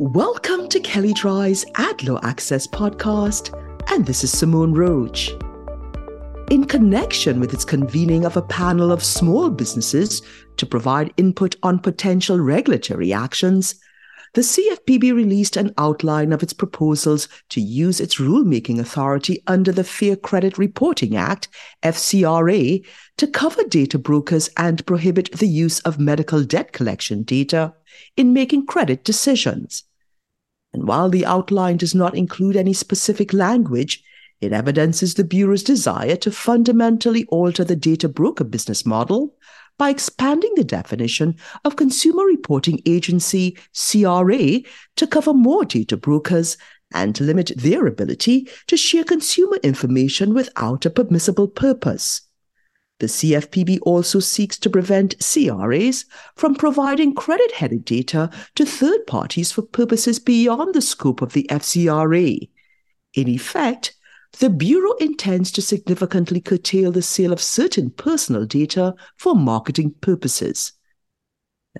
Welcome to Kelley Drye's Ad Law Access podcast, and this is Simone Roach. In connection with its convening of a panel of small businesses to provide input on potential regulatory actions, the CFPB released an outline of its proposals to use its rulemaking authority under the Fair Credit Reporting Act, FCRA, to cover data brokers and prohibit the use of medical debt collection data in making credit decisions. And while the outline does not include any specific language, it evidences the Bureau's desire to fundamentally alter the data broker business model by expanding the definition of Consumer Reporting Agency, CRA, to cover more data brokers and to limit their ability to share consumer information without a permissible purpose. The CFPB also seeks to prevent CRAs from providing credit header data to third parties for purposes beyond the scope of the FCRA. In effect, the Bureau intends to significantly curtail the sale of certain personal data for marketing purposes.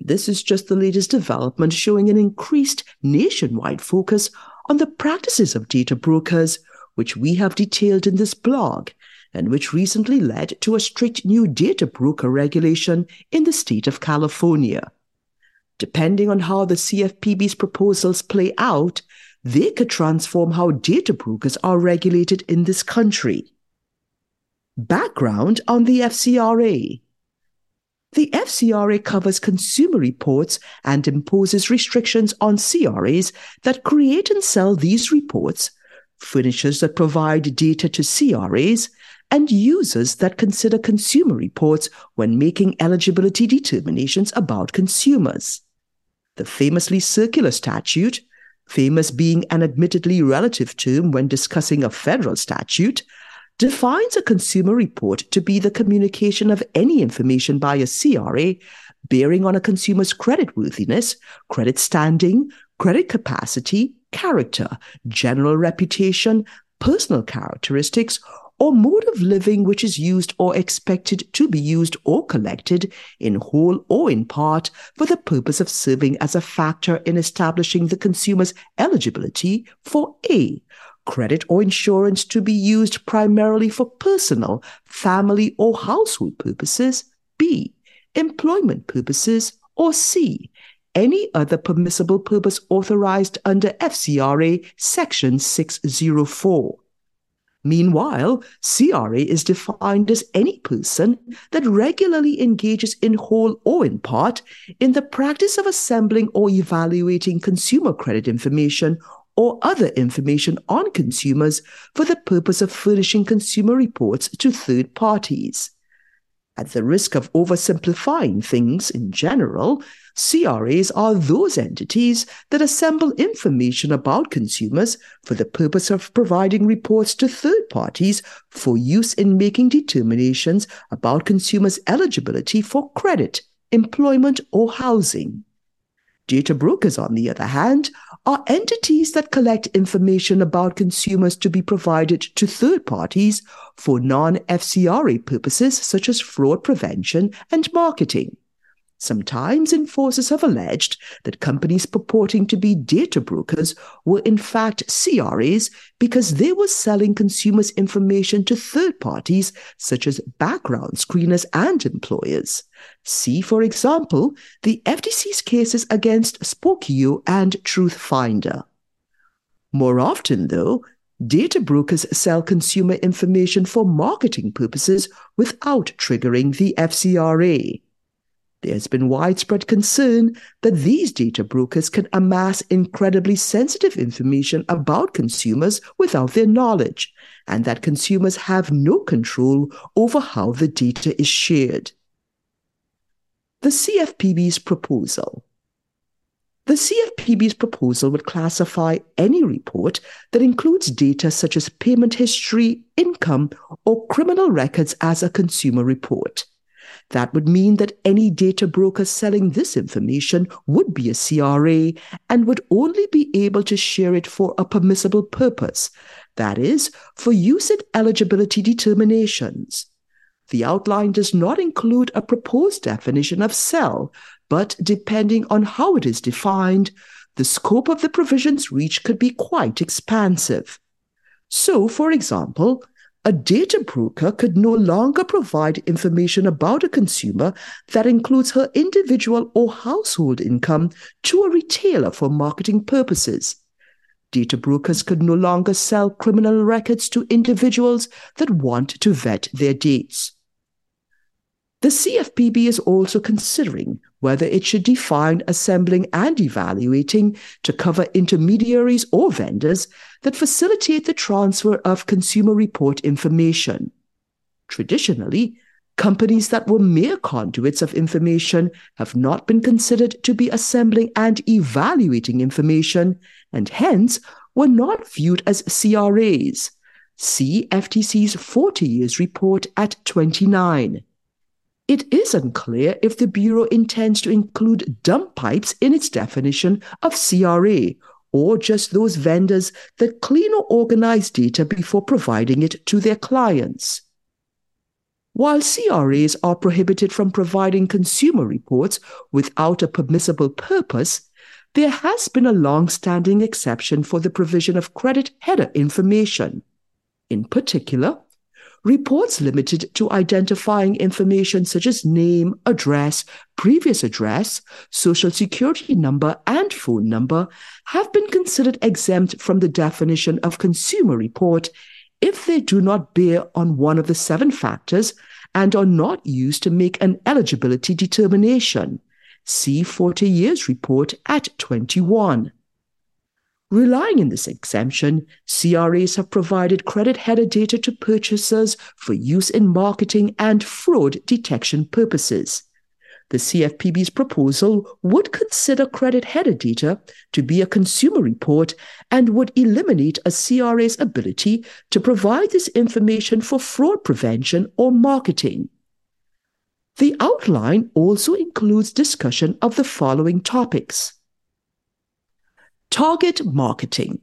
This is just the latest development showing an increased nationwide focus on the practices of data brokers, which we have detailed in this blog and which recently led to a strict new data broker regulation in the state of California. Depending on how the CFPB's proposals play out, they could transform how data brokers are regulated in this country. Background on the FCRA The FCRA covers consumer reports and imposes restrictions on CRAs that create and sell these reports, furnishers that provide data to CRAs, and users that consider consumer reports when making eligibility determinations about consumers. The famously circular statute, famous being an admittedly relative term when discussing a federal statute, defines a consumer report to be the communication of any information by a CRA bearing on a consumer's creditworthiness, credit standing, credit capacity, character, general reputation, personal characteristics, or mode of living which is used or expected to be used or collected in whole or in part for the purpose of serving as a factor in establishing the consumer's eligibility for A. Credit or insurance to be used primarily for personal, family, or household purposes. B. Employment purposes. Or C any other permissible purpose authorized under FCRA Section 604. Meanwhile, CRA is defined as any person that regularly engages in whole or in part in the practice of assembling or evaluating consumer credit information or other information on consumers for the purpose of furnishing consumer reports to third parties. At the risk of oversimplifying things in general, CRAs are those entities that assemble information about consumers for the purpose of providing reports to third parties for use in making determinations about consumers' eligibility for credit, employment, or housing. Data brokers, on the other hand, are entities that collect information about consumers to be provided to third parties for non FCRA purposes such as fraud prevention and marketing. Sometimes enforcers have alleged that companies purporting to be data brokers were in fact CRAs because they were selling consumers' information to third parties such as background screeners and employers. See, for example, the FTC's cases against Spokeo and Truthfinder. More often, though, data brokers sell consumer information for marketing purposes without triggering the FCRA. There's been widespread concern that these data brokers can amass incredibly sensitive information about consumers without their knowledge, and that consumers have no control over how the data is shared. The CFPB's proposal. The CFPB's proposal would classify any report that includes data such as payment history, income, or criminal records as a consumer report. That would mean that any data broker selling this information would be a CRA and would only be able to share it for a permissible purpose, that is, for use in eligibility determinations. The outline does not include a proposed definition of sell, but depending on how it is defined, the scope of the provisions reached could be quite expansive. So, for example, a data broker could no longer provide information about a consumer that includes her individual or household income to a retailer for marketing purposes. Data brokers could no longer sell criminal records to individuals that want to vet their dates. The CFPB is also considering whether it should define assembling and evaluating to cover intermediaries or vendors that facilitate the transfer of consumer report information. Traditionally, companies that were mere conduits of information have not been considered to be assembling and evaluating information and hence were not viewed as CRAs. See FTC's 40 years report at 29. It is unclear if the Bureau intends to include dumb pipes in its definition of CRA or just those vendors that clean or organize data before providing it to their clients. While CRAs are prohibited from providing consumer reports without a permissible purpose, there has been a long standing exception for the provision of credit header information. In particular, reports limited to identifying information such as name, address, previous address, social security number, and phone number have been considered exempt from the definition of consumer report if they do not bear on one of the seven factors and are not used to make an eligibility determination. See 40 years report at 21. Relying on this exemption, CRAs have provided credit header data to purchasers for use in marketing and fraud detection purposes. The CFPB's proposal would consider credit header data to be a consumer report and would eliminate a CRA's ability to provide this information for fraud prevention or marketing. The outline also includes discussion of the following topics Target marketing.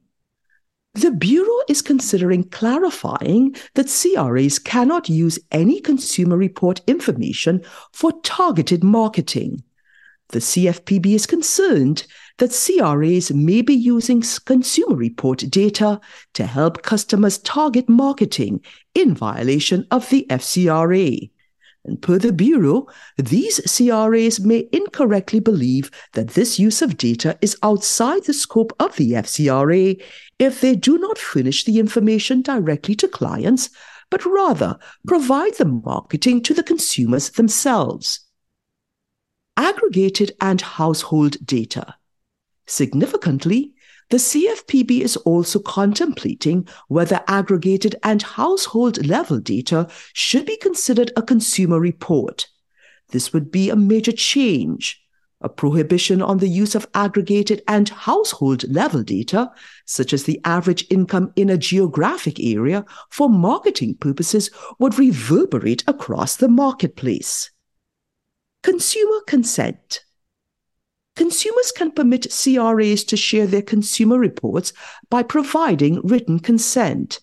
The Bureau is considering clarifying that CRAs cannot use any consumer report information for targeted marketing. The CFPB is concerned that CRAs may be using consumer report data to help customers target marketing in violation of the FCRA. And per the Bureau, these CRAs may incorrectly believe that this use of data is outside the scope of the FCRA if they do not furnish the information directly to clients, but rather provide the marketing to the consumers themselves. Aggregated and household data. Significantly, the CFPB is also contemplating whether aggregated and household level data should be considered a consumer report. This would be a major change. A prohibition on the use of aggregated and household level data, such as the average income in a geographic area, for marketing purposes would reverberate across the marketplace. Consumer consent. Consumers can permit CRAs to share their consumer reports by providing written consent.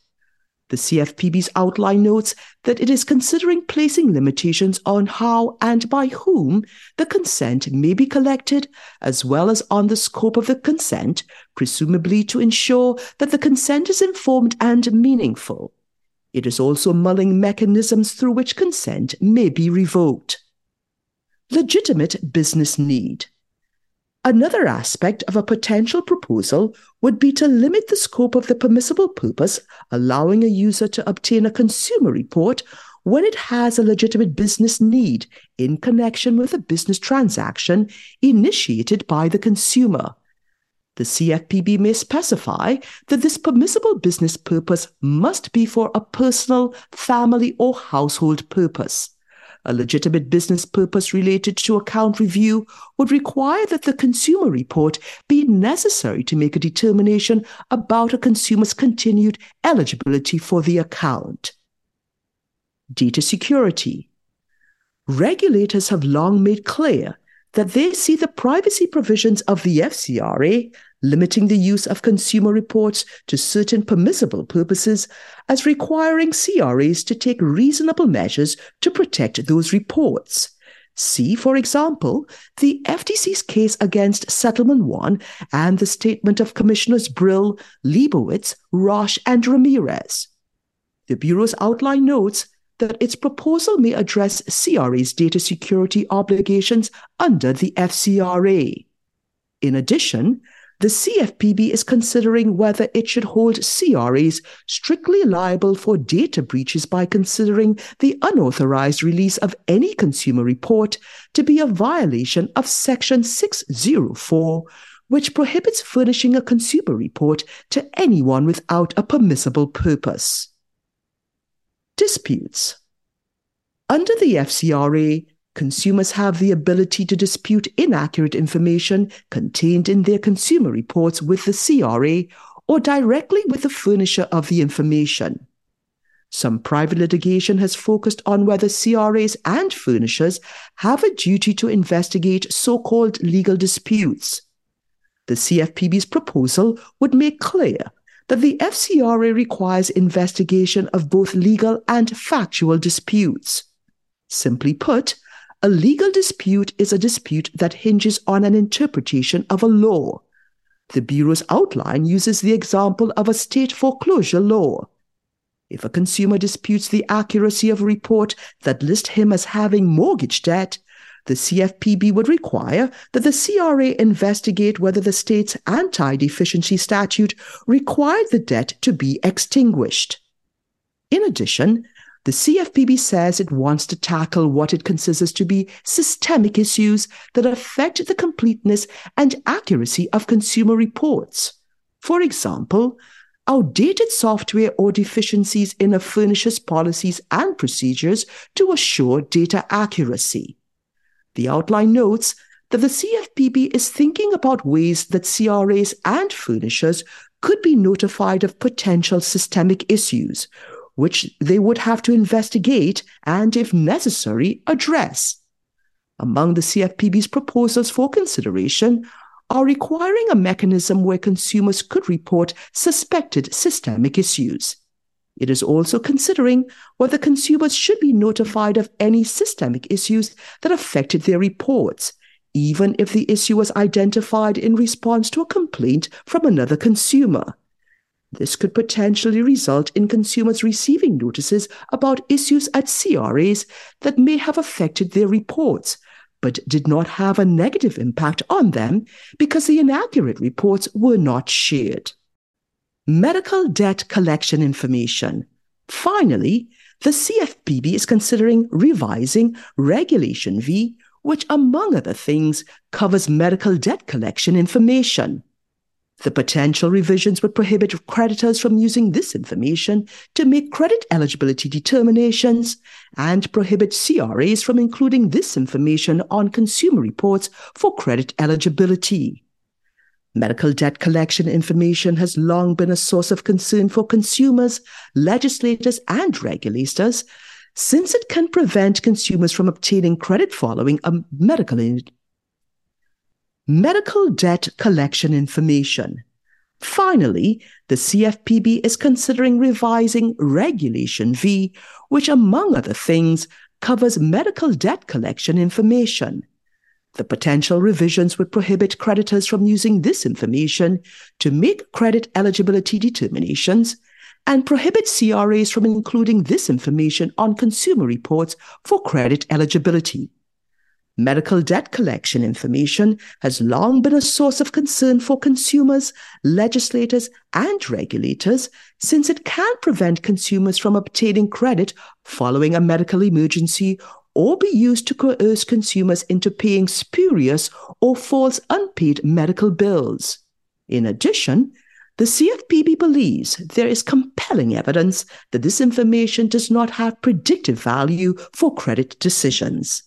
The CFPB's outline notes that it is considering placing limitations on how and by whom the consent may be collected, as well as on the scope of the consent, presumably to ensure that the consent is informed and meaningful. It is also mulling mechanisms through which consent may be revoked. Legitimate business need. Another aspect of a potential proposal would be to limit the scope of the permissible purpose, allowing a user to obtain a consumer report when it has a legitimate business need in connection with a business transaction initiated by the consumer. The CFPB may specify that this permissible business purpose must be for a personal, family, or household purpose. A legitimate business purpose related to account review would require that the consumer report be necessary to make a determination about a consumer's continued eligibility for the account. Data security. Regulators have long made clear that they see the privacy provisions of the FCRA limiting the use of consumer reports to certain permissible purposes as requiring CRAs to take reasonable measures to protect those reports. See, for example, the FTC's case against Settlement One and the statement of Commissioners Brill, Leibowitz, Rosch, and Ramirez. The Bureau's outline notes that its proposal may address CRA's data security obligations under the FCRA. In addition, the CFPB is considering whether it should hold CRAs strictly liable for data breaches by considering the unauthorized release of any consumer report to be a violation of Section 604, which prohibits furnishing a consumer report to anyone without a permissible purpose. Disputes. Under the FCRA, consumers have the ability to dispute inaccurate information contained in their consumer reports with the CRA or directly with the furnisher of the information. Some private litigation has focused on whether CRAs and furnishers have a duty to investigate so called legal disputes. The CFPB's proposal would make clear that the FCRA requires investigation of both legal and factual disputes. Simply put, a legal dispute is a dispute that hinges on an interpretation of a law. The Bureau's outline uses the example of a state foreclosure law. If a consumer disputes the accuracy of a report that lists him as having mortgage debt, the CFPB would require that the CRA investigate whether the state's anti deficiency statute required the debt to be extinguished. In addition, the CFPB says it wants to tackle what it considers to be systemic issues that affect the completeness and accuracy of consumer reports. For example, outdated software or deficiencies in a furnisher's policies and procedures to assure data accuracy. The outline notes that the CFPB is thinking about ways that CRAs and furnishers could be notified of potential systemic issues, which they would have to investigate and, if necessary, address. Among the CFPB's proposals for consideration are requiring a mechanism where consumers could report suspected systemic issues. It is also considering whether consumers should be notified of any systemic issues that affected their reports, even if the issue was identified in response to a complaint from another consumer. This could potentially result in consumers receiving notices about issues at CRAs that may have affected their reports, but did not have a negative impact on them because the inaccurate reports were not shared. Medical debt collection information. Finally, the CFPB is considering revising Regulation V, which, among other things, covers medical debt collection information. The potential revisions would prohibit creditors from using this information to make credit eligibility determinations and prohibit CRAs from including this information on consumer reports for credit eligibility. Medical debt collection information has long been a source of concern for consumers, legislators, and regulators, since it can prevent consumers from obtaining credit following a medical medical debt collection information. Finally, the CFPB is considering revising Regulation V, which, among other things, covers medical debt collection information. The potential revisions would prohibit creditors from using this information to make credit eligibility determinations and prohibit CRAs from including this information on consumer reports for credit eligibility. Medical debt collection information has long been a source of concern for consumers, legislators, and regulators since it can prevent consumers from obtaining credit following a medical emergency or be used to coerce consumers into paying spurious or false unpaid medical bills. In addition, the CFPB believes there is compelling evidence that this information does not have predictive value for credit decisions.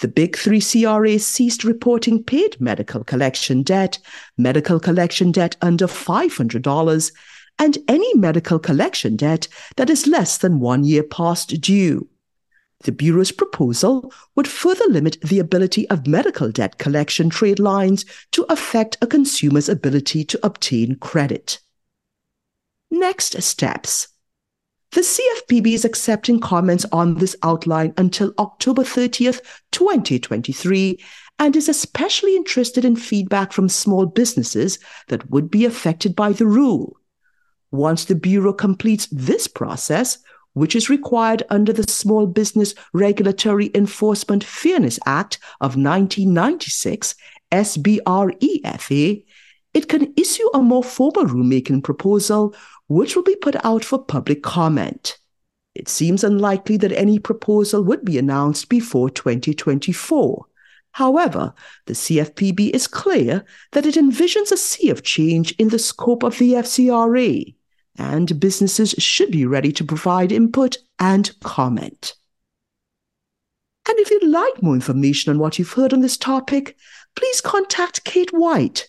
The big three CRAs ceased reporting paid medical collection debt, medical collection debt under $500, and any medical collection debt that is less than one year past due. The Bureau's proposal would further limit the ability of medical debt collection trade lines to affect a consumer's ability to obtain credit. Next steps The CFPB is accepting comments on this outline until October 30th, 2023, and is especially interested in feedback from small businesses that would be affected by the rule. Once the Bureau completes this process, which is required under the Small Business Regulatory Enforcement Fairness Act of 1996, SBREFA, it can issue a more formal rulemaking proposal, which will be put out for public comment. It seems unlikely that any proposal would be announced before 2024. However, the CFPB is clear that it envisions a sea of change in the scope of the FCRA, and businesses should be ready to provide input and comment. And if you'd like more information on what you've heard on this topic, please contact Kate White,